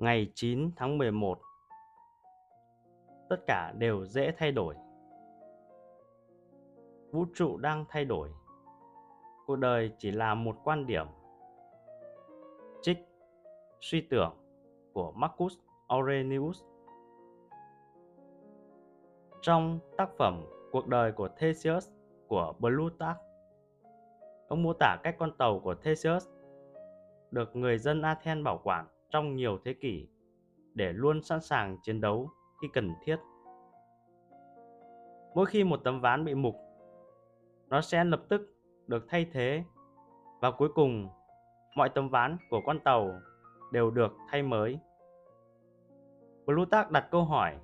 Ngày 9 tháng 11 Tất cả đều dễ thay đổi. Vũ trụ đang thay đổi. Cuộc đời chỉ là một quan điểm. Trích Suy tưởng của Marcus Aurelius Trong tác phẩm Cuộc đời của Theseus của Plutarch, Ông mô tả cách con tàu của Theseus được người dân Athens bảo quản trong nhiều thế kỷ để luôn sẵn sàng chiến đấu khi cần thiết. Mỗi khi một tấm ván bị mục, nó sẽ lập tức được thay thế và cuối cùng mọi tấm ván của con tàu đều được thay mới. Plutarch đặt câu hỏi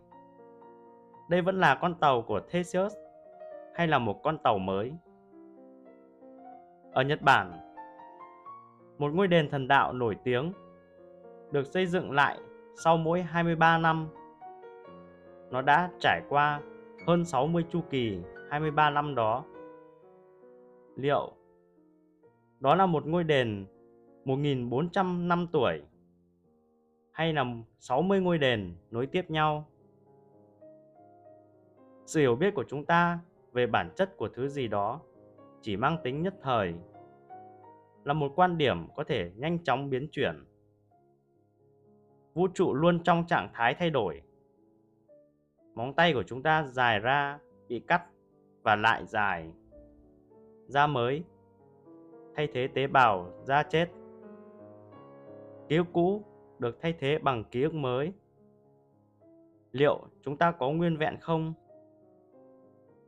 đây vẫn là con tàu của Theseus hay là một con tàu mới? Ở Nhật Bản, một ngôi đền thần đạo nổi tiếng được xây dựng lại sau mỗi 23 năm. Nó đã trải qua hơn 60 chu kỳ 23 năm đó. Liệu đó là một ngôi đền 1.400 năm tuổi hay là 60 ngôi đền nối tiếp nhau? Sự hiểu biết của chúng ta về bản chất của thứ gì đó chỉ mang tính nhất thời, là một quan điểm có thể nhanh chóng biến chuyển vũ trụ luôn trong trạng thái thay đổi. Móng tay của chúng ta dài ra, bị cắt và lại dài. Da mới, thay thế tế bào, da chết. Ký ức cũ được thay thế bằng ký ức mới. Liệu chúng ta có nguyên vẹn không?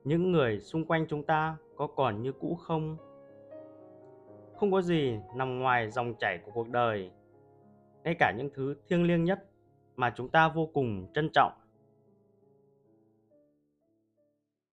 Những người xung quanh chúng ta có còn như cũ không? Không có gì nằm ngoài dòng chảy của cuộc đời ngay cả những thứ thiêng liêng nhất mà chúng ta vô cùng trân trọng